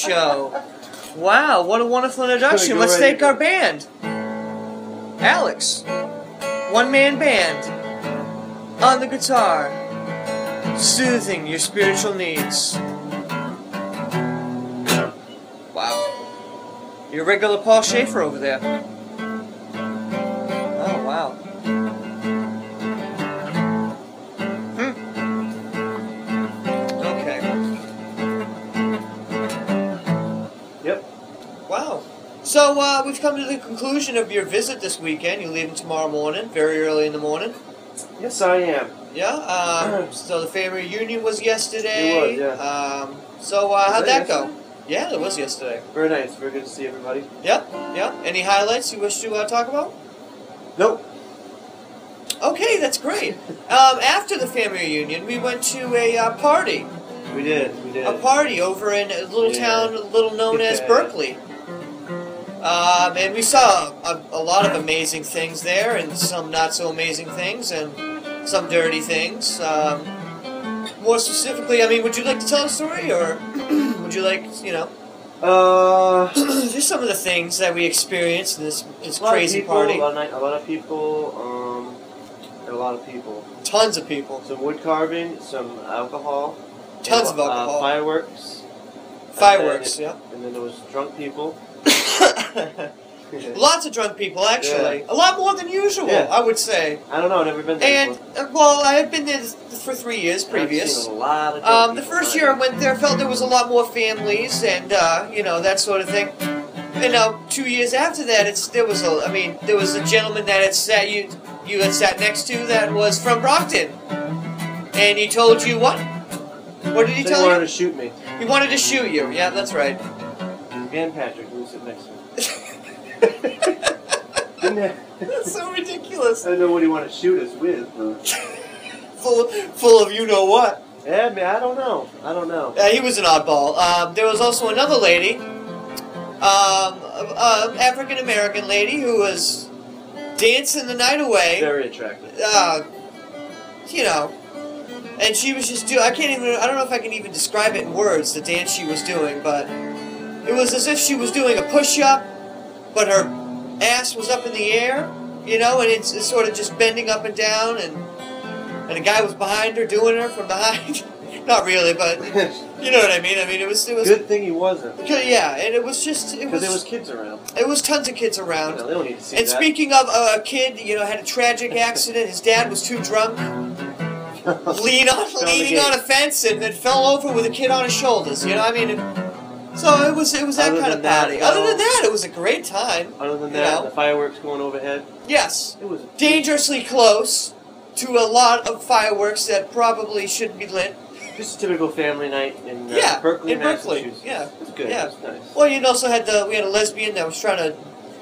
show. Wow, what a wonderful introduction. Let's right ahead. our band. Alex, one man band, on the guitar, soothing your spiritual needs. Wow. Your regular Paul Shaffer over there. So uh, we've come to the conclusion of your visit this weekend. You're leaving tomorrow morning, very early in the morning. Yes, I am. Yeah. Um, so the family reunion was yesterday. It was, yeah. Um, so uh, how'd that that go? Yeah, it was yesterday. Very nice. Very good to see everybody. Yeah. Yeah. Any highlights you wish to uh, talk about? Nope. Okay, that's great. Um, after the family reunion, we went to a uh, party. We did. We did. a party over in a little Yeah. town, little known as. Berkley. Um, and we saw a, a lot of amazing things there, and some not so amazing things, and some dirty things. Um, more specifically, I mean, would you like to tell a story, or would you like, you know, Uh, just some of the things that we experienced in this, this crazy people, party? A lot of, a lot of people. Um, a lot of people. Tons of people, Some wood carving. Some alcohol. tons of uh, alcohol, fireworks. fireworks, yeah. And then there was drunk people. Lots of drunk people, actually. A lot more than usual, Yeah. I would say. I don't know. I've never been there. And before. uh, well, I had been there for three years previous. a lot of Um, the first year I went there, I felt there was a lot more families and uh, you know that sort of thing. And now two years after that, it's there was a. I mean, there was a gentleman that had sat you you had sat next to that was from Brockton, and he told you what? What did he They tell you? He wanted to shoot me. He wanted to shoot you. Yeah, that's right. And Patrick, who was sitting next to me. Didn't have- that's so ridiculous. I don't know what he wanted to shoot us with. But... Full full of you know what. Yeah, man, I don't know. I don't know. Uh, he was an oddball. Um, there was also another lady, um, uh, African American lady, who was dancing the night away. Very attractive. Uh, you know, and she was just doing. I can't even. I don't know if I can even describe it in words. The dance she was doing, but it was as if she was doing a push-up, but her ass was up in the air. You know, and it's, it's sort of just bending up and down, and and a guy was behind her doing her from behind. Not really, but you know what I mean. I mean, it was it was Good thing he wasn't. Yeah, and it was just it Because was there was kids around. it was tons of kids around. they don't need to see And that. speaking of uh, a kid, you know, had a tragic accident. His dad was too drunk, lean on, Fell in the leaning gate. on a fence, and then fell over with a kid on his shoulders. You know, I mean, it, so it was it was that Other kind than of that, party. Other than that, it was a great time. Other than you that, know? the fireworks going overhead. Yes, It was dangerously close to a lot of fireworks that probably shouldn't be lit. just a typical family night in uh, Yeah, Berkley, in Berkley, Massachusetts. yeah, It's good. yeah. It's nice. Well, you also had the we had a lesbian that was trying to.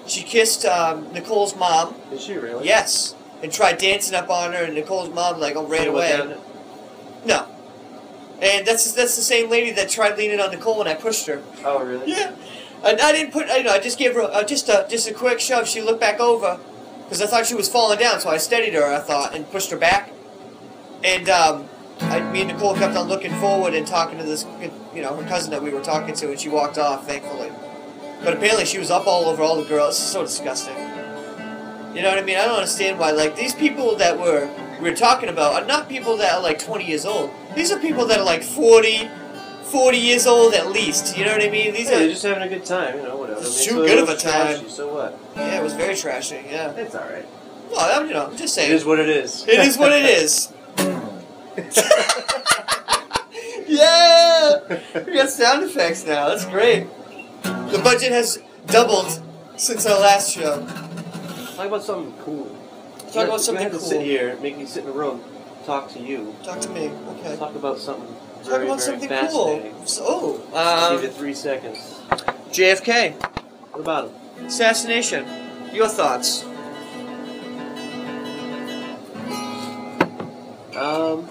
She kissed um, Nicole's mom. Is she really? Yes, and tried dancing up on her, and Nicole's mom like oh, ran She went away. down- No, and that's that's the same lady that tried leaning on Nicole when I pushed her. Oh, really? Yeah, and I didn't put. I, know, I just gave her uh, just a just a quick shove. She looked back over because I thought she was falling down, so I steadied her. I thought and pushed her back, and um, I, me and Nicole kept on looking forward and talking to this, you know, her cousin that we were talking to, and she walked off, thankfully. But apparently she was up all over all the girls. Is so disgusting. You know what I mean? I don't understand why. Like these people that were we were talking about are not people that are like 20 years old. These are people that are like 40, 40 years old at least. You know what I mean? These Yeah, are they're just having a good time, you know, whatever. It's too good of a time. trashy, So what? yeah, it was very trashy. Yeah. It's alright. Well, I'm, you know, I'm just saying. It is what it is. It is what it is. yeah, we got sound effects now. That's great. The budget has doubled since our last show. Talk about something cool. Talk about something cool. sit here, make me sit in a room, talk to you, Talk to me. Okay. talk about something. Talk very, about very something fascinating. cool. So, oh, I'll um, give you three seconds. JFK What about him? assassination. Your thoughts? Um.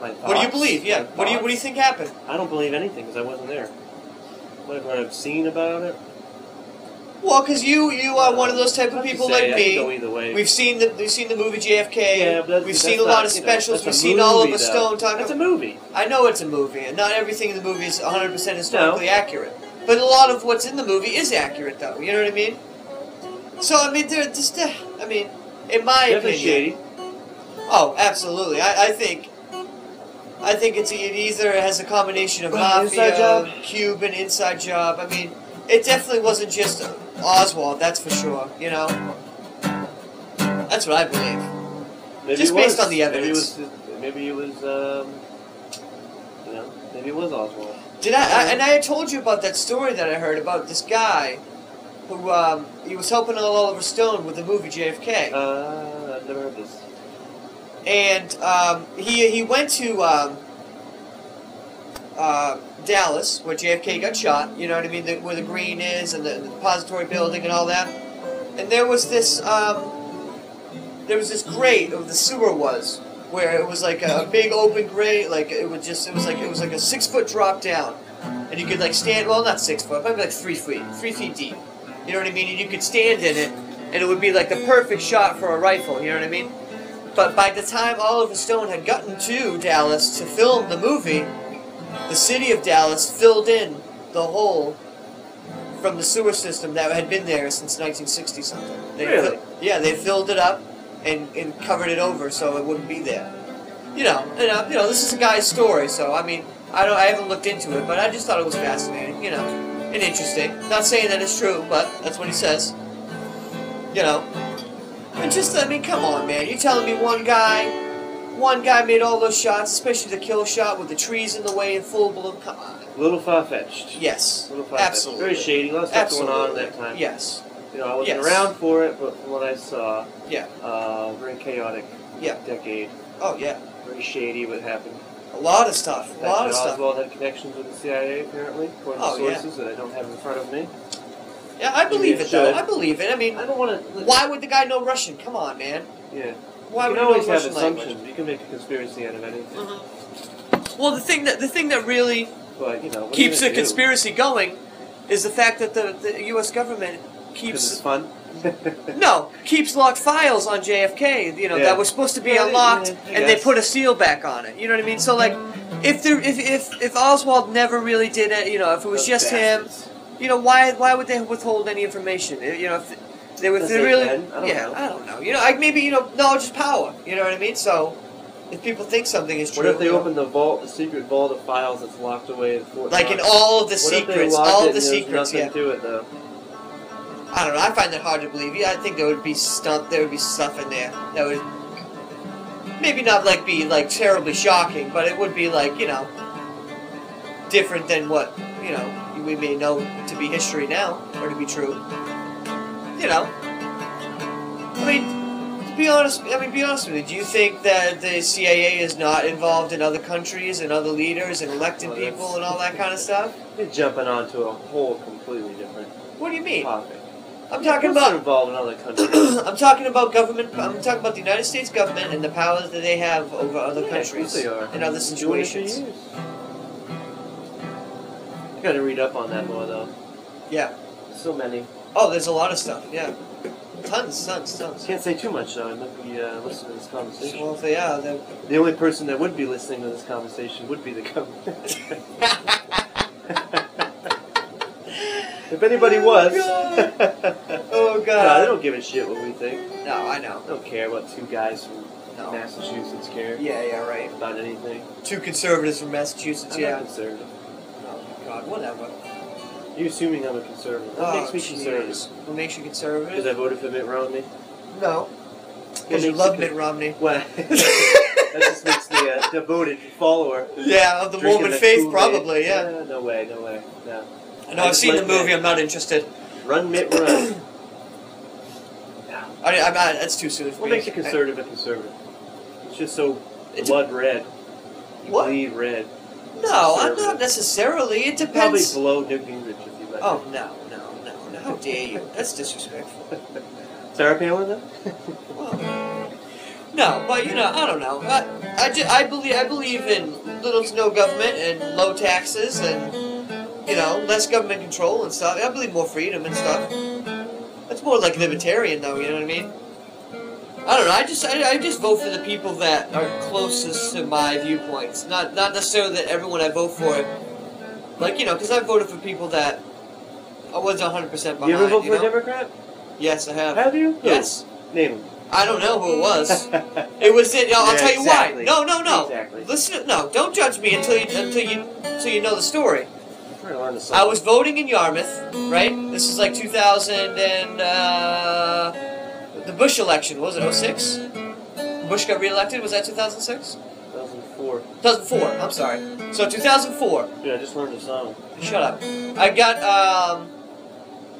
My What do you thoughts? believe? Yeah. My What do you What do you thoughts? think happened? I don't believe anything because I wasn't there. What have I've seen about it? Well, because you you are one of those type of people like I can go me. either way. We've seen the we've seen the movie JFK. yeah, but that's, we've seen a lot of you know, specials. that's We've seen Oliver movie, though. Stone talk. That's a movie. I know it's a movie, and not everything in the movie is 100 percent historically accurate. But a lot of what's in the movie is accurate, though. You know what I mean? So I mean, they're just. Uh, I mean, in my Definitely opinion. shady. Oh, absolutely. I, I think. I think it's it either has a combination of inside mafia, job? Cuban inside job. I mean, it definitely wasn't just Oswald. That's for sure. You know. That's what I believe. Maybe Just based was. on the evidence. Maybe it was. Maybe it was. Um, you know, maybe it was Oswald. Did I, I? And I had told you about that story that I heard about this guy, who um, he was helping Oliver Stone with the movie JFK. Uh, I've never heard this. and um, he he went to um, uh, Dallas where JFK got shot. You know what I mean? The, where the green is and the, the depository building and all that. And there was this um, there was this grate of the sewer was where it was like a, big open grate. Like it was just it was like it was like a six foot drop down, and you could like stand well not six foot, probably like three feet, three feet deep. You know what I mean? And you could stand in it, and it would be like the perfect shot for a rifle. You know what I mean? But by the time Oliver Stone had gotten to Dallas to film the movie, the city of Dallas filled in the hole from the sewer system that had been there since 1960 something. They Really? fi- yeah, they filled it up and, and covered it over so it wouldn't be there. You know, and, uh, you know, this is a guy's story, so I mean, I don't, I haven't looked into it, but I just thought it was fascinating. You know, and interesting. Not saying that it's true, but that's what he says. You know, and just, I mean, come on, man. You're telling me one guy, one guy made all those shots, especially the kill shot with the trees in the way in full bloom. Come on. A little far fetched. Yes. A little far fetched. Absolutely. Very shady. A lot of stuff Absolutely. going on at that time. Yes. You know, I wasn't Yes. around for it, but from what I saw, Yeah. uh, very chaotic Yeah. decade. Oh yeah. Very shady what happened. A lot of stuff. A lot of stuff. Oswald had connections with the CIA, apparently, according Oh, to yeah. sources that I don't have in front of me. Yeah, I believe it it though. I believe it. I mean, I don't want to. why would the guy know Russian? Come on, man. Yeah. Why you would can always have assumptions. You can make a conspiracy out of anything. Mhm. Well, the thing that the thing that really But you know, what are you keeps the gonna do? conspiracy going is the fact that the, the U.S. government 'Cause keeps it's fun. no keeps locked files on JFK. You know Yeah. that were supposed to be Yeah, unlocked, yeah, I and they guess. put a seal back on it. You know what I mean? So like, if there if if, if Oswald never really did it, you know, if it was Those just him, bastards. you know, why why would they withhold any information? You know, if they were if Unless they they really. I don't yeah, know. I don't know. You know, like maybe you know, knowledge is power. You know what I mean? So. If people think something is true, What if they you know, open the vault, the secret vault of files that's locked away in Fort like in Knox? all of the What if they secrets, locked all it of the and there's secrets, nothing yeah. to it though. I don't know. I find that hard to believe. Yeah, I think there would be stuff. There would be stuff in there that would maybe not like be like terribly shocking, but it would be like you know different than what you know we may know to be history now or to be true. You know, I mean. To be honest, I mean, be honest with me. Do you think that the CIA is not involved in other countries and other leaders and elected oh, Well, people and all that kind of stuff? You're jumping onto a whole completely different What do you mean? topic. I'm talking about involved in other countries. I'm talking about government. I'm talking about the United States government and the powers that they have over other Yeah, countries and other Been doing it for situations. You gotta read up on that more though. Yeah. So many. Oh, there's a lot of stuff. Yeah. Tons, tons, tons. Can't say too much though. I might be uh, listening to this conversation. Well, if they are, then The only person that would be listening to this conversation would be the government. if anybody was. Oh, No, God. they don't give a shit what we think. no, I know. They don't care what two guys from No. Massachusetts care Yeah, yeah, right. about anything. Two conservatives from Massachusetts. I'm yeah. not conservative. Oh God, whatever. You assuming I'm a conservative. What oh, makes me oh, conservative? jeez. What makes you conservative? Because conservative? I voted for Mitt Romney? No. What Because you makes love Mitt Romney. Well, that just makes me a devoted follower. Yeah, of the Drinking Mormon faith, Kool-Aid. probably. Yeah. No way, no way. No. I know. I I've just seen like the movie. that. I'm not interested. Run, Mitt, run. I, I'm not. That's too soon for what me. makes a conservative a conservative? It's just so It's- blood red. You What? bleed red. No, I'm not necessarily. It Probably depends. below Newt Gingrich if you let Oh no, no, no, no! How dare you? That's disrespectful. Sarah Palin then? Well, no, but you know, I don't know. I, I, ju- I believe I believe in little to no government and low taxes and you know less government control and stuff. I believe more freedom and stuff. That's more like libertarian, though. You know what I mean? I don't know. I just I, I just vote for the people that are closest to my viewpoints. Not not necessarily that everyone I vote for, like you know, because I voted for people that I wasn't 100 percent behind. you ever vote for know? a Democrat? Yes, I have. Have you? Who? Yes. Name him. I don't know who it was. It was it. I'll Yeah, tell you exactly. why. No, no, no. Exactly. Listen. No, don't judge me until you until you until you know the story. I'm trying to learn the I was voting in Yarmouth, right? This is like 2000 and uh, the Bush election was it 06? Bush got reelected. Was that 2006? 2004. 2004. I'm sorry. So 2004. Yeah, I just learned a song. Shut up. I got um,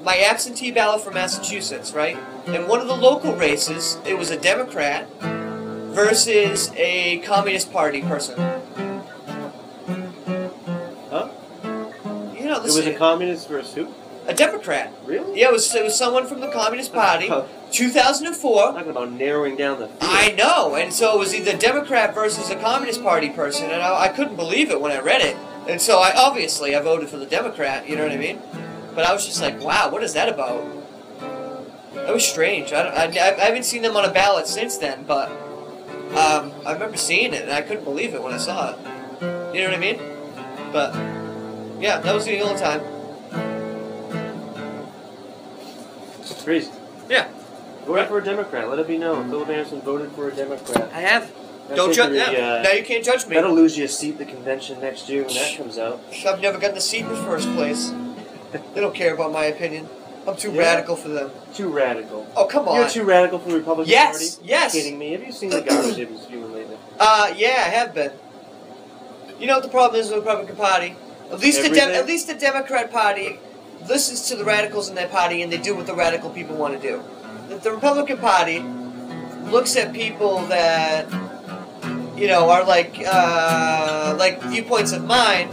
my absentee ballot for Massachusetts, right? And one of the local races, it was a Democrat versus a Communist Party person. Huh? You know, It was a communist versus who? a Democrat. Really? Yeah, it was, it was someone from the Communist Party. Oh, 2004. talking about narrowing down the field. I know, and so it was either Democrat versus a Communist Party person, and I, I couldn't believe it when I read it. And so I obviously I voted for the Democrat. You know what I mean? But I was just like, wow, what is that about? That was strange. I, I, I haven't seen them on a ballot since then, but um, I remember seeing it, and I couldn't believe it when I saw it. You know what I mean? But yeah, that was the only time. It's crazy. Yeah. Vote for a Democrat. Let it be known. Philip Anderson voted for a Democrat. I have. That's Don't judge. victory, Yeah. uh, now you can't judge me. That'll lose you a seat at the convention next year when that comes out. I've never gotten a seat in the first place. They don't care about my opinion. I'm too Yeah. radical for them. Too radical. Oh come on. You're too radical for the Republican Yes, Party. yes. You're kidding me? Have you seen the garbage they've been spewing lately? Uh, yeah, I have been. You know what the problem is with the Republican Party? At least the de- at least the Democrat Party listens to the radicals in their party and they do what the radical people want to do. The, the Republican Party looks at people that you know are like uh, like viewpoints of mine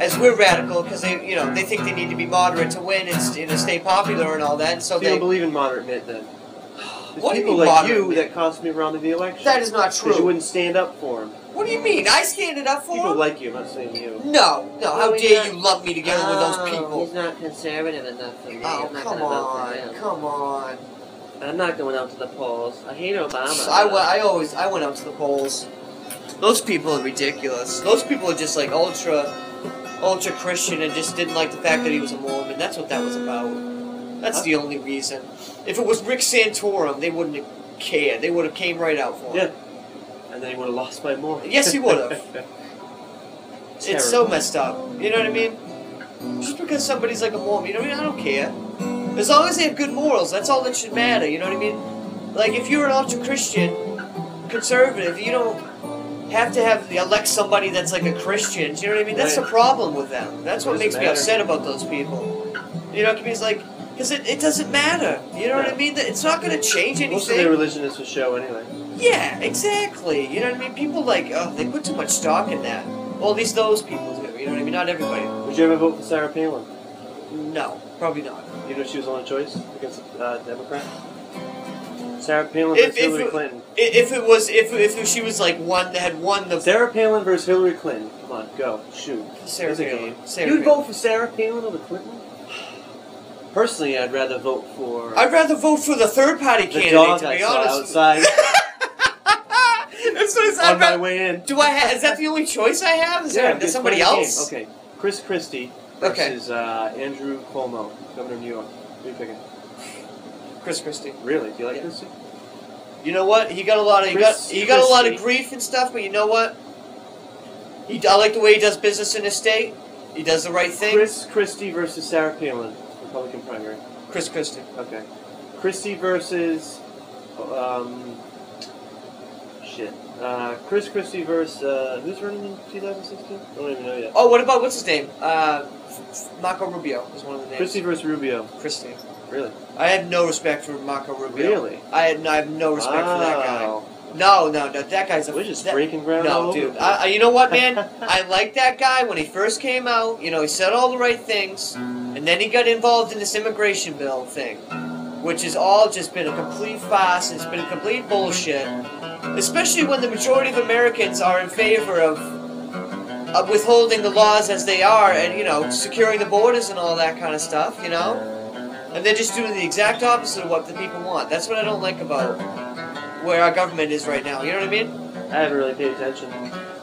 as we're radical because they you know they think they need to be moderate to win and st- you know, stay popular and all that. And so So they don't believe in moderate mid then? There's What do you people mean like you mid? that cost me around the election. that is not true Because you wouldn't stand up for him. What do you mean? I stand it up for People them? like you. I'm not saying you. No, no. How dare not- you lump me together with those Oh, people? He's not conservative enough for me. Oh, I'm not come gonna vote for on, come on. I'm not going out to the polls. I hate Obama. I, went, I always I went out to the polls. Those people are ridiculous. Those people are just like ultra, ultra Christian and just didn't like the fact that he was a Mormon. That's what that was about. That's the only reason. If it was Rick Santorum, they wouldn't have cared. They would have came right out for him. Yeah. And then he would have lost by more. Yes, he would've. It's so messed up. You know what I mean? Just because somebody's like a Mormon, you know what I mean? I don't care. As long as they have good morals, that's all that should matter. You know what I mean? Like if you're an ultra Christian, conservative, you don't have to have elect somebody that's like a Christian. Do you know what I mean? That's the problem with them. That's what makes me upset about those people. You know what I mean? It's like because it, it doesn't matter. You know what I mean? It's not going to change anything. Most of their religion is for show anyway. Yeah, exactly. You know what I mean? People like, oh, they put too much stock in that. Well, at least those people do. You know what I mean? Not everybody. Would you ever vote for Sarah Palin? No, probably not. You know she was the only choice against uh, Democrat? Sarah Palin versus if Hillary it- Clinton. If it was, if if she was like one that had won the Sarah Palin versus Hillary Clinton. Come on, go. Shoot. Sarah There's a Palin. Sarah You'd Palin. vote for Sarah Palin over Clinton? Personally, I'd rather vote for I'd rather vote for the third party the candidate. dog To I saw honest. outside That's what it's, on my way in. do I have? Is that the only choice I have? Is Yeah, there there's somebody else? game. Okay, Chris Christie Okay. versus uh, Andrew Cuomo, governor of New York. Who are you picking? Chris Christie. Really? Do you like Yeah. Christie? You know what? He got a lot of he got he got a lot of Christie. grief and stuff, but you know what? He I like the way he does business in his state. He does the right thing. Chris Christie versus Sarah Palin, Republican primary. Chris Christie. Okay. Christie versus um shit. Uh, Chris Christie versus uh, who's running in 2016? I don't even know yet. Oh, what about what's his name? Uh, Marco Rubio is one of the names. Christie versus Rubio. Christie. Really? I had no respect for Marco Rubio. Really? I had I have no respect for that guy. No, no, no. That guy's a. We're just that- breaking ground No, dude. I, you know what, man? I liked that guy when he first came out. You know, he said all the right things, mm. and then he got involved in this immigration bill thing, which has all just been a complete farce. It's been a complete bullshit. Especially when the majority of Americans are in favor of, of withholding the laws as they are, and you know, securing the borders and all that kind of stuff. You know. and they're just doing the exact opposite of what the people want. That's what I don't like about where our government is right now. You know what I mean? I haven't really paid attention.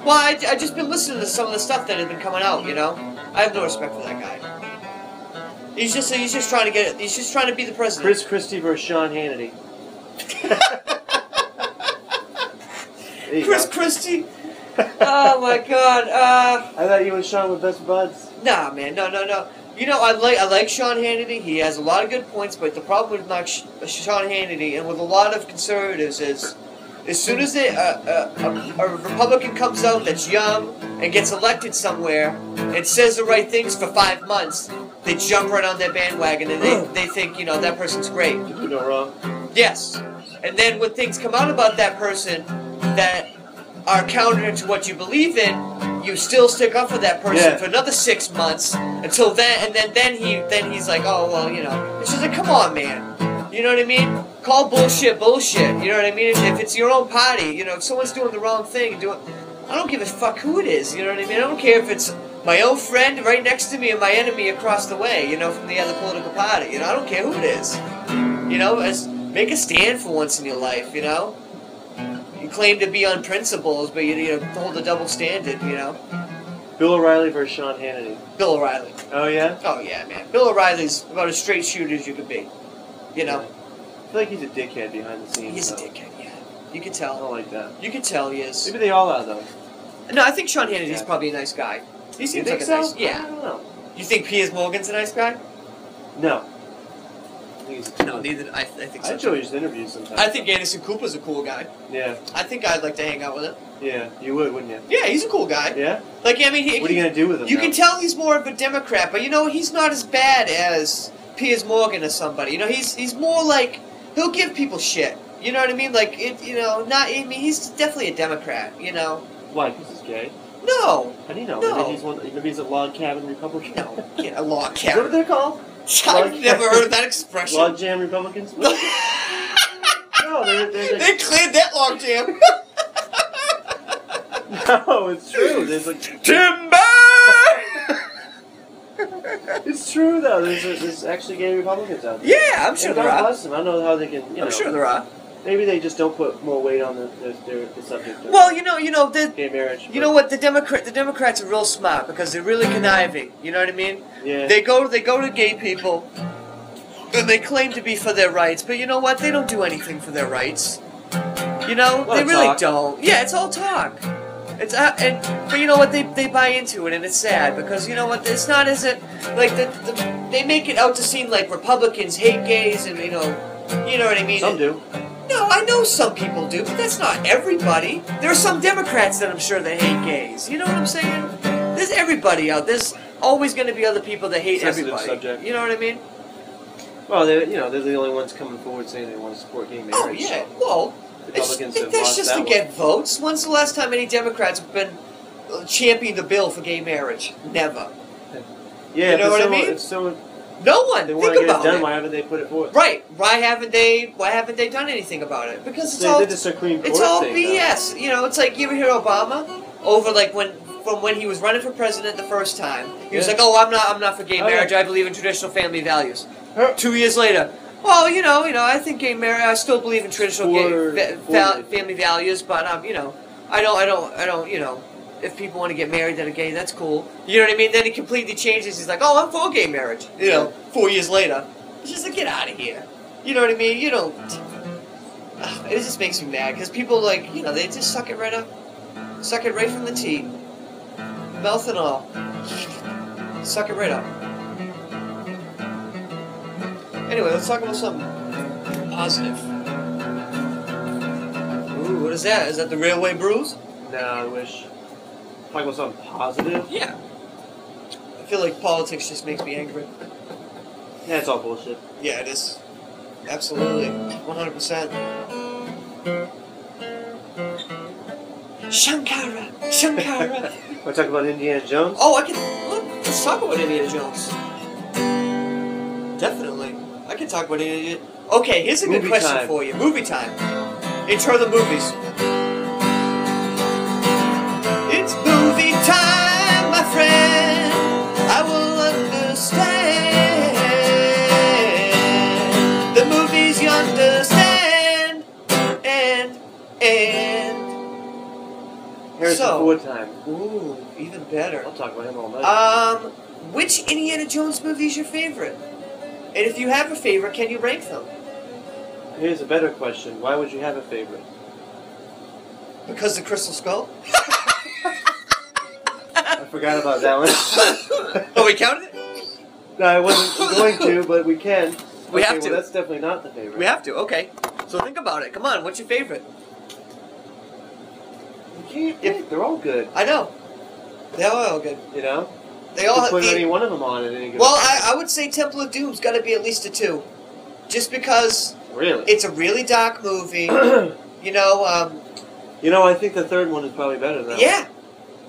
Well, I, I just been listening to some of the stuff that has been coming out. You know, I have no respect for that guy. He's just he's just trying to get it. He's just trying to be the president. Chris Christie versus Sean Hannity. Chris go. Christie. Oh my God. Uh, I thought you and Sean were best buds. nah, man. No, no, no. You know, I like I like Sean Hannity. He has a lot of good points, but the problem with Mark Sh- Sean Hannity and with a lot of conservatives is, as soon as they, uh, uh, a, a Republican comes out that's young and gets elected somewhere and says the right things for five months, they jump right on their bandwagon and they, they think you know that person's great. You do no wrong. Yes. And then when things come out about that person that are counter to what you believe in, you still stick up for that person Yeah. for another six months until then, and then then he then he's like, oh well, you know, it's just like, come on, man, you know what I mean? Call bullshit bullshit. You know what I mean? If, if it's your own party, you know, if someone's doing the wrong thing, doing, I don't give a fuck who it is. You know what I mean? I don't care if it's my own friend right next to me and my enemy across the way. You know, from the other political party. You know, I don't care who it is. You know, as make a stand for once in your life. You know, you claim to be on principles, but you, you know, hold a double standard. You know, Bill O'Reilly versus Sean Hannity. Bill O'Reilly. Oh yeah. Oh yeah, man. Bill O'Reilly's about as straight shooter as you could be. You know, I feel like he's a dickhead behind the scenes. he's a dickhead. Yeah, you can I tell. don't like that. You can tell he is. Maybe they all are though. No, I think Sean Hannity's Yeah. probably a nice guy. He You seems think like a so? nice. I Yeah. I don't know. You think Piers Morgan's a nice guy? No. I think he's a No, neither. I, I think I so. enjoy too. his interviews sometimes. I think Anderson Cooper's a cool guy. Yeah. I think I'd like to hang out with him. Yeah. You would, wouldn't you? Yeah, he's a cool guy. Yeah. Like, I mean, he, What are you gonna do with him? You now? can tell he's more of a Democrat, but you know he's not as bad as Piers Morgan or somebody. You know he's he's more like he'll give people shit. You know what I mean? Like it. You know, not. I mean, he's definitely a Democrat. You know. Why? Because he's gay. No, How do you know? No. Maybe he's one. Maybe he's a log cabin Republican. no, yeah, a log Is that what cabin. they're called? I've never heard of that expression. Log jam Republicans. no, they're, they're, they cleared that log jam. no, it's true. There's like Timber. it's true though. There's there's actually gay Republicans out there. yeah, I'm sure And there God are. bless them. I don't know how they can. You I'm sure there are. Maybe they just don't put more weight on the the, their, the subject of Well, you know, you know, the, gay marriage. you know what the Democrat, the Democrats are real smart because they're really conniving. You know what I mean? Yeah. They go they go to gay people and they claim to be for their rights, but you know what? They don't do anything for their rights. You know, they really talk. don't. Yeah, it's all talk. It's uh, and but you know what? They they buy into it, and it's sad because you know what? It's not as it like the, the they make it out to seem like Republicans hate gays, and you know, you know what I mean. Some do. No, I know some people do, but that's not everybody. There are some Democrats that I'm sure that hate gays. You know what I'm saying? There's everybody out. There's always going to be other people that hate Sensitive everybody. subject. You know what I mean? Well, they you know they're the only ones coming forward saying they want to support gay marriage. Oh yeah. Well, it's, Republicans it- have that's lost just that to one. get votes. When's the last time any Democrats have been uh, championing the bill for gay marriage? Never. Yeah, You know if what I so, mean? If so, No one. they want Think to get it about done. it. Why haven't they put it forward? Right. Why haven't they? Why haven't they done anything about it? Because it's They all did the Supreme Court It's all thing, though. BS. You know, it's like you ever hear Obama over like when from when he was running for president the first time. He was like, "Oh, I'm not, I'm not for gay Oh, yeah. marriage. I believe in traditional family values." Huh. Two years later, well, you know, you know, I think gay marriage. I still believe in traditional For- gay fa- family values, but um, you know, I don't, I don't, I don't, you know. If people want to get married that are gay, that's cool. You know what I mean? Then he completely changes. He's like, "Oh, I'm for gay marriage." You know, four years later, just like, get out of here. You know what I mean? You don't. It just makes me mad because people like you know they just suck it right up, suck it right from the tea, mouth and all, suck it right up. Anyway, let's talk about something positive. Ooh, what is that? Is that the railway brews? No, I wish. Talk about something positive. Yeah. I feel like politics just makes me angry. Yeah, it's all bullshit. Yeah, it is. Absolutely. 100%. Shankara! Shankara! Want to talk about Indiana Jones? oh, I can. Look, let's talk about Indiana Jones. Definitely. I can talk about Indiana Okay, here's a good Movie question time. for you. Movie time. Intro the movies. So- Ford time. ooh, even better. I'll talk about him all night. Um, which Indiana Jones movie is your favorite? And if you have a favorite, can you rank them? Here's a better question. Why would you have a favorite? Because the Crystal Skull. I forgot about that one. oh, we counted it. no, I wasn't going to, but we can. We Okay, have to. Well, that's definitely not the favorite. We have to. Okay. So think about it. Come on. What's your favorite? You can't pick. They're all good. I know. They are all good. You know. They You all. can put any one of them on at any given. well, I, I would say Temple of Doom's got to be at least a two, just because really. it's a really dark movie. You know. Um, you know, I think the third one is probably better than that. yeah.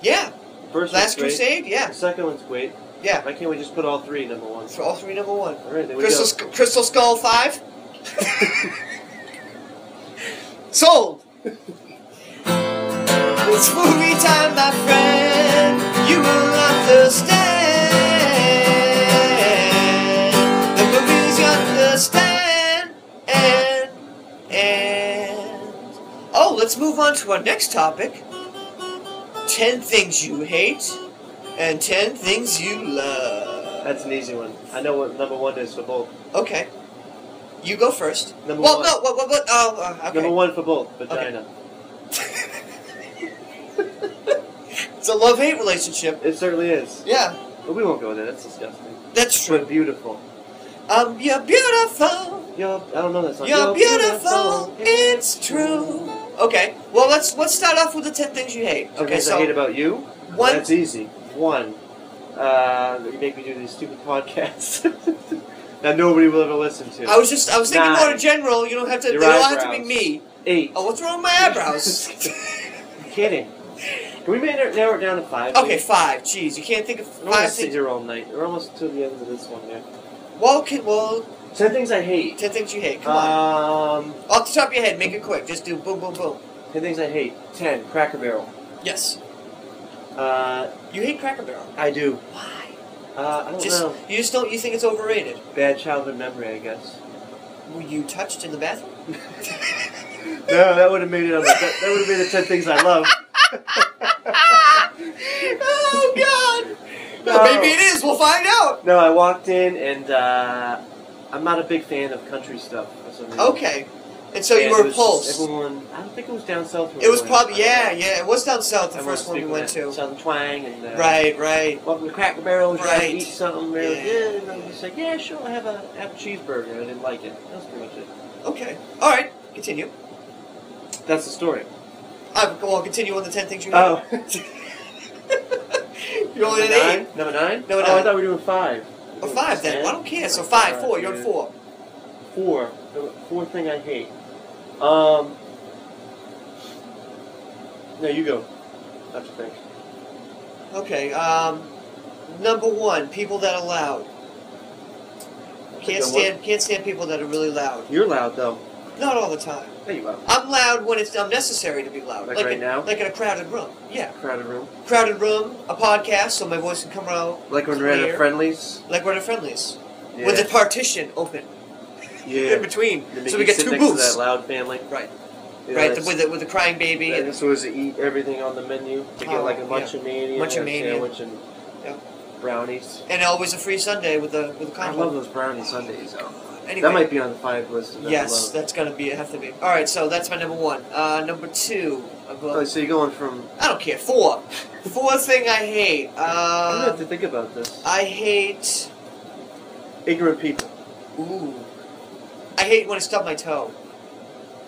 Yeah. The first Last one's great. Crusade. Yeah. The second one's great. Yeah. Why can't we just put all three number one? For all three, number one. All right, there we Crystal, go. Sk- Crystal Skull 5? Sold! it's movie time, my friend. You will understand. The movies you understand. And, and. Oh, let's move on to our next topic 10 things you hate and 10 things you love. That's an easy one. I know what number one is for both. Okay. You go first. Number well, one. no, what, what, what? Oh, uh, okay. Number one for both. Vagina. it's a love-hate relationship. It certainly is. Yeah, But we won't go there. That's disgusting. that's true. But beautiful. Um, you're beautiful. Yo, I don't know that song. You're beautiful. It's true. Okay. Well, let's let's start off with the ten things you hate. Ten Okay, so I hate about you. one. That's easy. One. Uh, you make me do these stupid podcasts that nobody will ever listen to. I was just I was thinking more in general. You don't have to. Your they don't have to be me. Eight. Oh, what's wrong with my eyebrows? I'm kidding. Can we narrow narrow it down to five? okay, please? five. Jeez, you can't think of I don't want five sit things. here all night. We're almost to the end of this one here. Well, okay, well, Ten things I hate. ten things you hate. Come on. Um, Off the top of your head, make it quick. Just do boom, boom, boom. ten things I hate. Ten. Cracker Barrel. Yes. Uh, You hate Cracker Barrel. I do. Why? Uh, I don't Just know. you just don't you think it's overrated? Bad childhood memory, I guess. Were you touched in the bathroom? no, that would have made it on the. That, that would have made the ten things I love. oh God! No. Maybe it is. We'll find out. No, I walked in and uh, I'm not a big fan of country stuff for some reason. Okay. And so you were repulsed. Everyone, I don't think it was down south. It was probably yeah, yeah. It was down south the I first one we went to. Southern twang and uh, Right, right. Welcome to Cracker Barrel. Right. to eat something? Were Yeah. yeah. And I was just like, yeah, sure. I have a have a cheeseburger. I didn't like it. That's pretty much it. Okay. All right. Continue. That's the story. I well continue on the ten things you hate. Oh, You're only at nine. Number nine. Number Oh, nine. I thought we were doing five. Or five then. I don't care. So five, four. You're on four. Four. The fourth thing I hate. Um. No, you go. I have to think. Okay. Um, number one, people that are loud. Can't stand can't stand people that are really loud. You're loud though. Not all the time. There you. I'm loud when it's unnecessary to be loud. Like right in, now? Like in a crowded room. Yeah. Crowded room. Crowded room, a podcast, so my voice can come out. Like when we're at Clear. a Friendly's. Like we're at Friendly's. Yeah. With the partition open yeah. in between. Then So we get sit two next to booths. that loud family. Right. Yeah, right, the, that's- with, the, with the crying baby. And And, this was to eat everything on the menu. To get Oh, like a yeah. munch mania, Munch-a-mania. sandwich and Yeah. brownies. and always a free Sunday with the with the I combo. love those brownie sundaes. Anyway. That might be on the five list. of Yes, number that's gonna be have to be. All right, so that's my number one. Uh, number two. uh, Oh, so you're going from. I don't care. Four. Fourth thing I hate. I'm gonna have to Um, think about this. I hate. Ignorant people. Ooh. I hate when I stub my toe.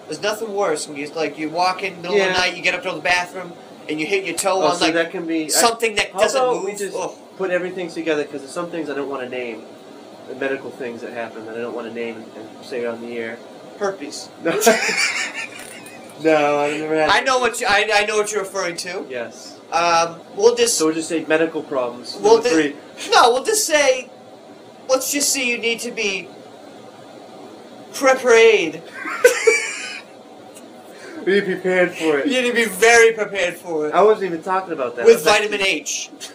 There's nothing worse when you like you walk in the middle of Yeah. the night, you get up to the bathroom, and you hit your toe Oh, on so like that can be. I- something that How doesn't about move. we just Ugh. put everything together because there's some things I don't want to name, the medical things that happen that I don't want to name and, and say on the air. herpes. No, no, I never had. I know what you, I, I know what you're referring to. Yes. Um, we'll just So we'll just say medical problems. Well, Number the- three. no, we'll just say. Let's just say you need to be prepared. Be prepared for it. You need to be very prepared for it I wasn't even talking about that. with I was vitamin H.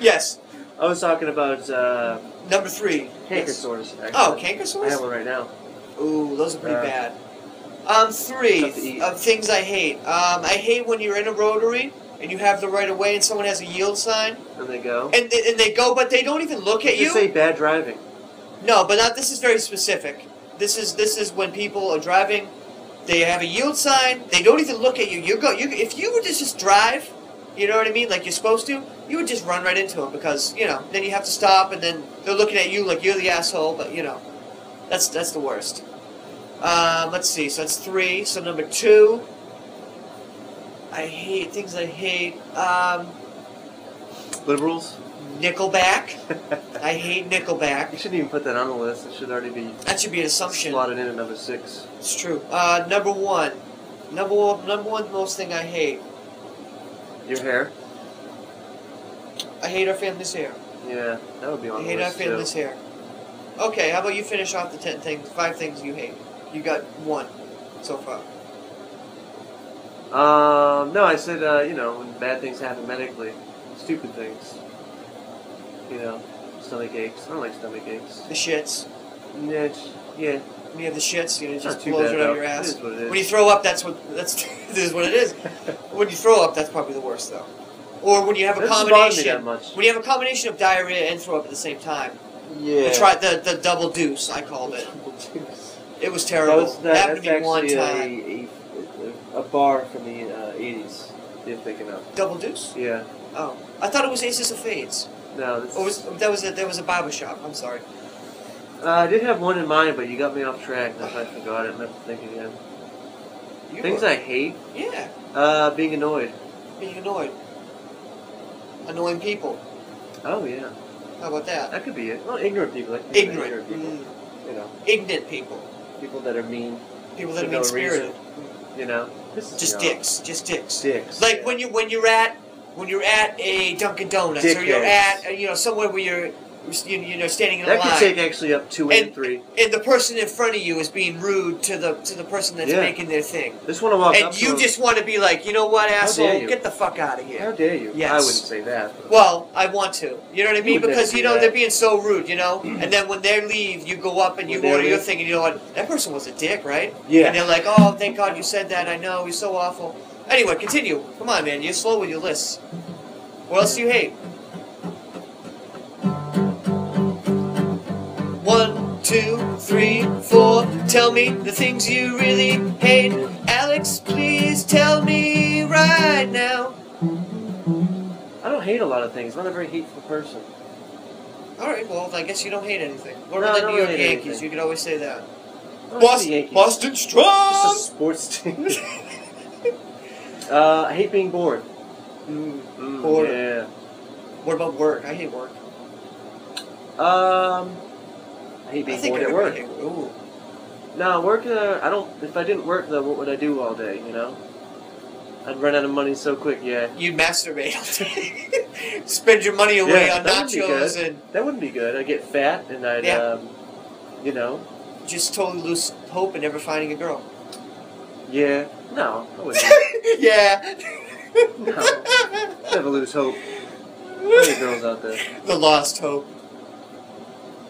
yes. I was talking about uh, Number three. canker Yes. sores. Actually. Oh, canker I have one right now. Ooh, those are pretty Uh, bad. Um, three Tough to eat. of things I hate. Um, I hate when you're in a rotary and you have the right of way and someone has a yield sign And they go. and they, and they go, but they don't even look at You you. say bad driving. No, but not. This is very specific. This is this is when people are driving. They have a yield sign. They don't even look at you. You go. You if you would just just drive, you know what I mean, like you're supposed to. You would just run right into them because you know. Then you have to stop, and then they're looking at you like you're the asshole. But you know, that's that's the worst. Um, let's see. So that's three. So number two. I hate things I hate. Um, Liberals. Nickelback. I hate Nickelback. You shouldn't even put that on the list. It should already be That should be an assumption. slotted in at number six. It's true. Uh, number one. Number one, number one most thing I hate. Your hair. I hate our family's hair. Yeah, that would be on I the hate our list too. family's hair. Okay, how about you finish off the ten things, five things you hate? You got one so far. Um, no, I said, uh, you know, when bad things happen medically, stupid things. You know, stomach aches. I don't like stomach aches. The shits. Yeah, it's, yeah. When you have the shits, you know, it just not blows right out of your ass. is what it is. When you throw up, that's what that's this is what it is. when you throw up, that's probably the worst though. Or when you have a That bother me combination. that much. When you have a combination of diarrhea and throw up at the same time. Yeah. The try the, the double deuce, I called it. It was That terrible. was, that, Happened that's to me one time. a, a, a bar from the uh, 80s, you're thinking of. Double deuce? Yeah. Oh, I thought it was Aces of Fades. No, this, Or was that was a, there was a barber shop? I'm sorry. Uh, I did have one in mind, but you got me off track. and I forgot it. and I have to think again. You Things I hate. yeah, Uh, being annoyed. being annoyed, annoying people. Oh yeah, How about that? that could be it. Well, ignorant people. Like, know, Ignorant, people. mm, You know, ignorant people, people that are mean. people that are no mean spirited. You know, Just off. dicks, just dicks. Dicks. Like yeah. when you when you're at when you're at a Dunkin' Donuts or you're at you know somewhere where you're you, you know standing in a that line. could take actually up two and, And- three. and the person in front of you is being rude to the to the person that's Yeah. making their thing, This to walk up and you just want to be like, you know what, asshole, get the fuck out of here. How dare you? Yes. I wouldn't say that. but- Well, I want to. You know what I mean? never Because you know that. they're being so rude, you know. and then when they leave, you go up and you When order your thing, and you know what? That person was a dick, right? Yeah. And they're like, oh, thank God you said that. I know he's so awful. Anyway, continue. Come on, man. You're slow with your lists. What else do you hate? One, two, three, four. Tell me the things you really hate. Alex, please tell me right now. I don't hate a lot of things. I'm not a very hateful person. All right, well, I guess you don't hate anything. What No, about I the New York Yankees? anything. You could always say that. I don't hate the Boston. Boston Just a strong. sports team. uh, I hate being bored. Mm, Mm, Bored. Yeah. What about work? I hate work. Um, I hate I being think bored at work. Ooh. No, work. Uh, I don't. If I didn't work, though, what would I do all day? You know, I'd run out of money so quick. Yeah, You'd masturbate all day. Spend your money away Yeah, on that would be nachos good. and that wouldn't be good. I'd get fat, and I'd, Yeah. um, you know, just totally lose hope in never finding a girl. yeah. No, I wouldn't. yeah. No. Never lose hope. Plenty of girls out there. The lost hope.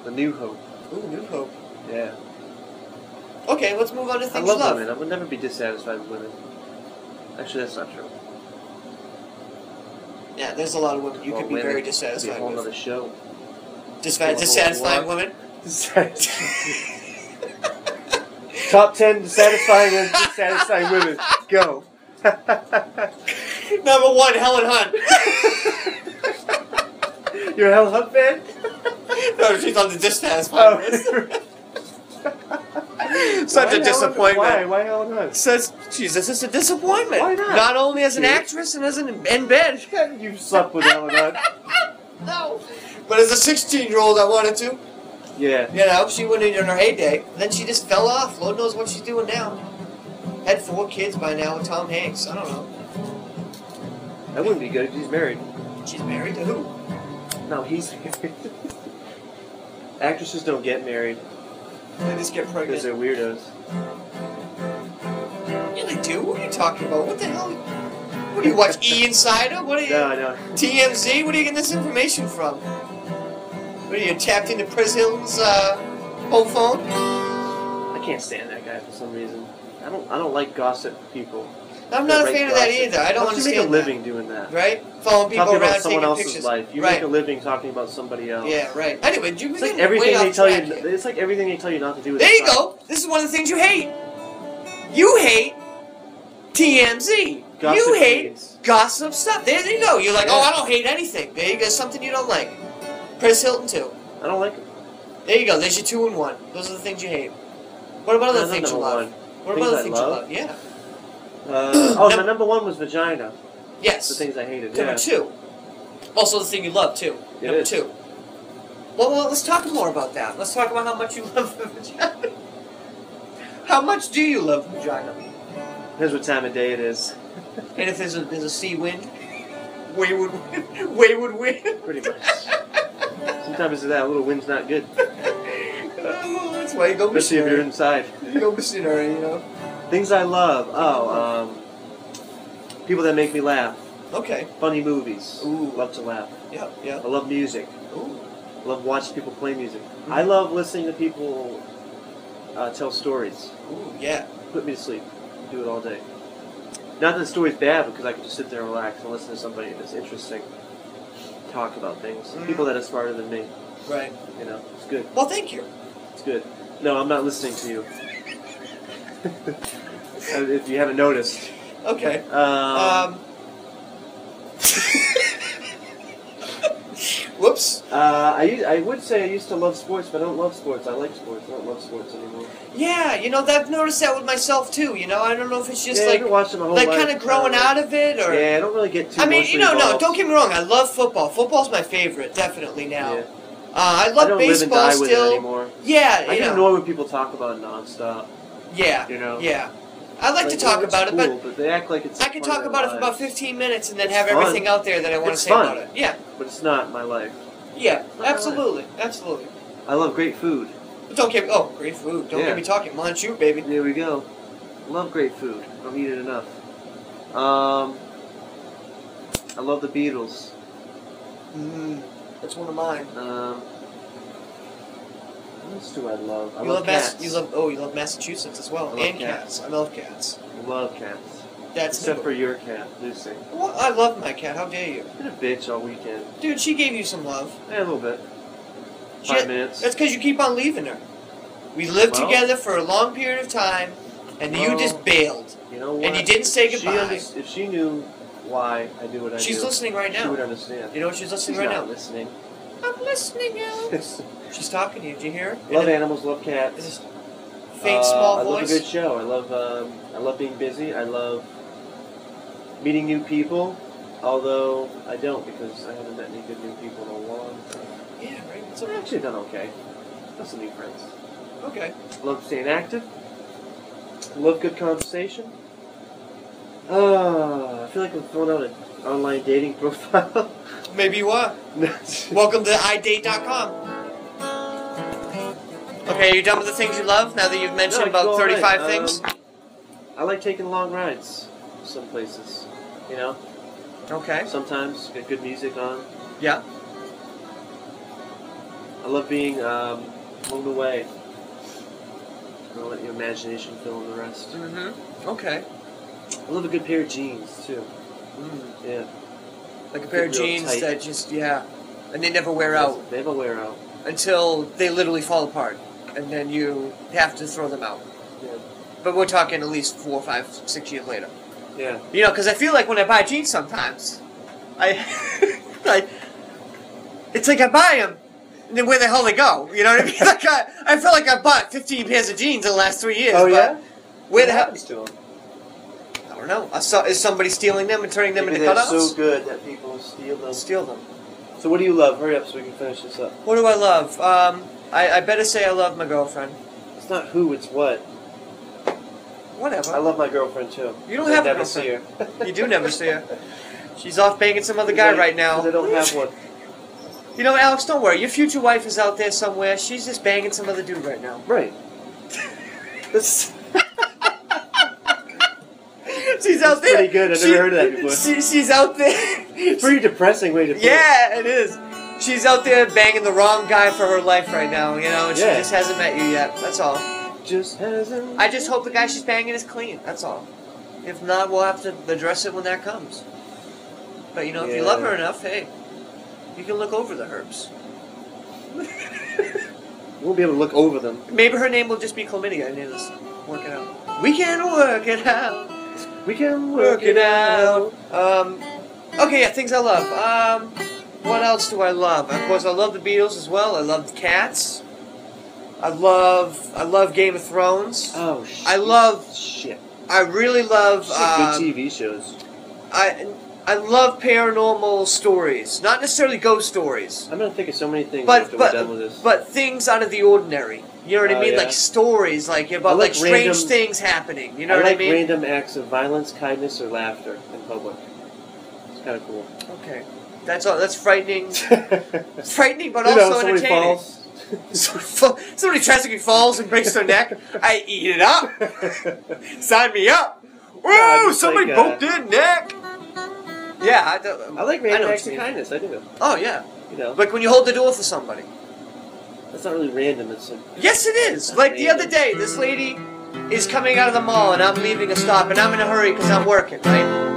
The new hope. Ooh, new hope. Yeah. Okay, let's move on to I things love, love. women. I would never be dissatisfied with women. Actually, that's not true. Yeah, there's a lot of women you Well, could be women very That'd be a dissatisfied whole with. other show. Disfa- whole dissatisfying lot. women. Top ten dissatisfying and dissatisfying women. Go. Number one, Helen Hunt. You're a Hell Hunt fan? No, she's on the dissatisfying list. Such Why a disappointment. Why? Why Helen Hunt? Says, Jesus, it's a disappointment. Why not? Not only as an actress and as an in bed. You slept with Helen Hunt. no. But as a 16 year old, I wanted to. Yeah. You know, she went in in her heyday. Then she just fell off. Lord knows what she's doing now. Had four kids by now with Tom Hanks. I don't know. That wouldn't be good. He's married. She's married to who? No, he's married. Actresses don't get married They just get because pregnant. they're weirdos. Yeah, they do. What are you talking about? What the hell? What do you watch? E Insider? What are you? No, no. TMZ? What are you getting this information from? What are you tapped into Perez Hilton's uh, home phone? I can't stand that guy for some reason. I don't I don't like gossip people. I'm not a fan of that either. I don't How do you make a that. living doing that? Right? Following people talking around, taking else's pictures. life. You right. make a living talking about somebody else. Yeah, right. Anyway, you It's like everything they tell you. It's like everything they tell you not to do. There you go. This is one of the things you hate. You hate TMZ. Gossip you hate gossip stuff. There you go. You're like, Yeah. oh, I don't hate anything. There you go. Something you don't like. Perez Hilton too. I don't like it. There you go. There's your two and one. Those are the things you hate. What about other things you love? one. What Things about other I things love? you love? Yeah. Uh, oh, my number one was vagina. Yes. The things I hated. Number yeah. two. Also the thing you love too. It Number is. two. Well, well, let's talk more about that. Let's talk about how much you love the vagina. How much do you love vagina? Here's what time of day it is. And if there's a there's a sea wind, wayward wind, wayward wind. Pretty much. Sometimes that a little wind's not good, Oh, that's why you go especially if you're inside. You go missionary, you know. Things I love. Oh, um, people that make me laugh. Okay. Funny movies. Ooh. Love to laugh. Yeah, yeah. I love music. Ooh. I love watching people play music. I love listening to people uh, tell stories. Ooh, yeah. Put me to sleep. Do it all day. Not that the story's bad, because I can just sit there and relax and listen to somebody that's interesting talk about things. Mhm. People that are smarter than me. Right. You know, it's good. Well, thank you. It's good. No, I'm not listening to you. if you haven't noticed. Okay. Um, Um. Whoops. uh, I, I would say I used to love sports, but I don't love sports. I like sports. I don't love sports anymore. Yeah, you know, I've noticed that with myself too. You know, I don't know if it's just yeah, like I've been watching my whole like kind of growing out of it, or Yeah, I don't really get too. I mean, you know, emotionally no, don't get me wrong. I love football. Football's my favorite, definitely now. Yeah. Uh, I I love and baseball die with it still. anymore. Yeah, I get know. annoyed when people talk about it nonstop. Yeah, You know. yeah. I'd like to oh, talk it's about it, but but they act like it's. I can talk about it for about 15 minutes and then It's have fun. everything out there that I want to say fun. about it. Yeah, But it's not my life. yeah, not my absolutely, absolutely. I love great food. But don't get me. Oh, great food. Don't Yeah. get me talking. Munch shoot, baby. There we go. Love great food. I don't eat it enough. Um, I love the Beatles. Mm, that's one of mine. Um, what else I love? I you love, love Mass- cats. You love. Oh, you love Massachusetts as well, and cats. cats. I love cats. I love cats. That's Except for your cat, Lucy. Well, I love my cat. How dare you, Been a bitch all weekend. dude? She gave you some love. Yeah, a little bit. She- Five minutes. That's because you keep on leaving her. We lived Well- together for a long period of time, and you just bailed. You know what? And you didn't say She goodbye. if she knew why I do what I She's do, she's listening right now. she would understand. You know what she's She's listening right not now? listening. I'm listening, Alex. she's talking to you. Did you hear? her? love In a- animals, love in cats. this faint, Uh, small I love a voice. good show. I love um, I love being busy. I love meeting new people. Although I don't because I haven't met any good new people in a long time. Yeah, right. It's I've okay. actually done okay. Got some new friends. okay. Love staying active. Love good conversation. Uh, I feel like I'm filling out an online dating profile. Maybe you are. Welcome to idate.com. Okay, are you done with the things you love now that you've mentioned No, about 35 night. things? Um, I like taking long rides. Some places, you know. Okay. Sometimes get good music on. Yeah. I love being um, blown away. I'll let your imagination fill in the rest. Mm-hmm. Okay. I love a good pair of jeans too. Mm. Yeah. Like a pair of Real jeans tight. that just, yeah. And they never wear out They never wear out. until they literally fall apart. And then you have to throw them out. Yeah. But we're talking at least four, five, six years later. Yeah. You know, because I feel like when I buy jeans sometimes, I, I, it's like I buy them, and then where the hell they go? You know what I mean? Like I, I feel like I bought 15 pairs of jeans in the last three years. Oh but yeah. Where what the hell? happens to them? I don't know. I saw, is somebody stealing them and turning them Maybe into they're cutouts? so good that people steal them. Steal them. So what do you love? Hurry up so we can finish this up. What do I love? Um, I, I better say I love my girlfriend. It's not who, it's what. Whatever. I love my girlfriend too. You don't I have a never see her. You do never see her. She's off banging some other guy right now. Because I don't have one. You know, Alex, don't worry. Your future wife is out there somewhere. She's just banging some other dude right now. Right. This, She's out there. pretty good. I've never heard of that before. She, she's out there. pretty depressing way to put it. yeah, it is. She's out there banging the wrong guy for her life right now. You know, and she Yeah. just hasn't met you yet. That's all. just hasn't. I just hope the guy she's banging is clean. That's all. If not, we'll have to address it when that comes. But you know, if you love her enough, hey, you can look over the herbs. We'll be able to look over them. Maybe her name will just be chlamydia and it'll work it out. We can work it out. We can Work it out. Um, okay, yeah, things I love. Um, what else do I love? Of course, I love the Beatles as well. I love Cats. I love I love Game of Thrones. Oh shit. I love- shit. I really love. Shit, Um, good TV shows. I I love paranormal stories, not necessarily ghost stories, I'm gonna think of so many things but after but we're done with this. but things out of the ordinary. You know what I Oh, mean? yeah. Like stories, like about like like, strange random- things happening. You know I what like I mean? random acts of violence, kindness, or laughter in public. It's kind of cool. Okay, that's all. That's frightening. Frightening, but you know, also somebody entertaining. falls. Somebody tragically falls and breaks their neck. I eat it up. Sign me up. Just somebody like, uh, broke their neck. Yeah, I, don't- I like know random what acts you of mean. kindness. I do. Oh yeah, You know, like when you hold the door for somebody. That's not really random. It's a, Yes, it is. Like the other day, this lady is coming out of the mall, and I'm leaving a stop, and I'm in a hurry because I'm working, right?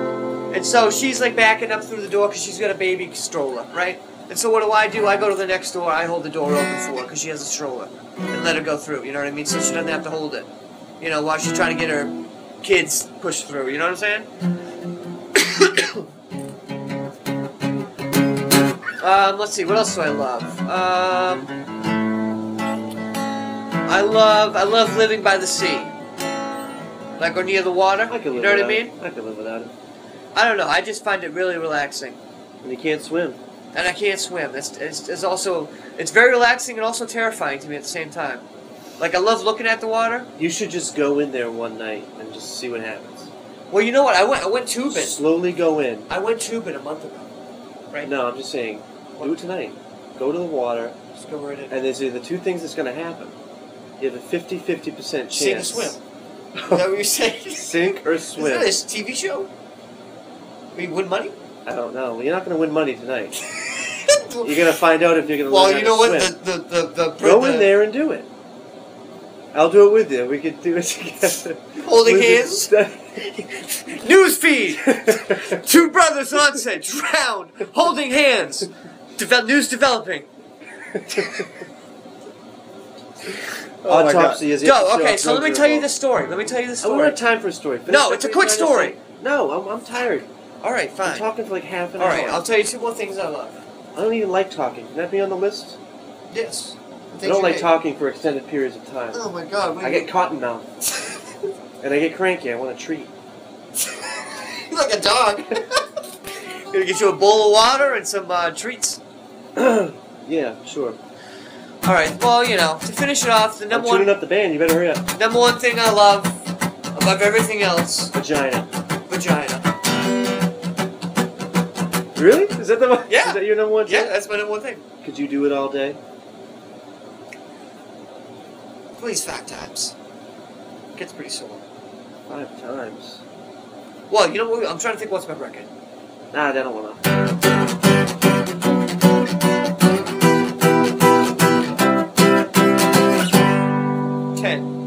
And so she's like backing up through the door because she's got a baby stroller, right? And so what do I do? I go to the next door. I hold the door open for her because she has a stroller, and let her go through. You know what I mean? So she doesn't have to hold it. You know, while she's trying to get her kids pushed through. You know what I'm saying? um, let's see. What else do I love? Um. I love I love living by the sea. Like or near the water. I could live You know what I mean? it. I could live without it. I don't know. I just find it really relaxing. And you can't swim. And I can't swim. It's, it's, it's also it's very relaxing and also terrifying to me at the same time. Like I love looking at the water. You should just go in there one night and just see what happens. Well, you know what? I went I went tubing. Slowly go in. I went tubing a month ago. Right. No, I'm just saying, do it tonight. Go to the water, Just go right in. and there's either two things that's going to happen. You have a 50 50% chance. Sink or swim. Is that what you're saying? Sink or swim. Is that a TV show? We win money? I don't know. You're not going to win money tonight. You're going to find out if you're going to win. well, you know what? swim. The the the, the, Go the in there and do it. I'll do it with you. We could do it together. Holding With hands. the- News feed. Two brothers on set drowned, holding hands. Deve- news developing. Oh Autopsy is Go. Okay, so let me tell you the story. Let me tell you the story. I don't story. have time for a story. Finish No, it's a quick story. No, I'm, I'm tired. All right, I'm fine. talking for like half an All hour. right, I'll tell you two more things I love. I don't even like talking. Can that be on the list? Yes. I don't like talking for extended periods of time. Oh my god. I get cotton mouth. And I get cranky. I want a treat. You're like a dog. Gonna get you a bowl of water and some uh, treats. yeah, sure. All right. Well, you know, to finish it off, the number I'm tuning one up the band. You better hurry up. number one thing I love above everything else, Vagina. vagina. Really? Is that the one? Yeah. Is that your number one? Yeah, that's my number one thing. Could you do it all day? Please, five times. Gets pretty sore. Five times. Well, you know what? I'm trying to think what's my record. Nah, I don't want to. it.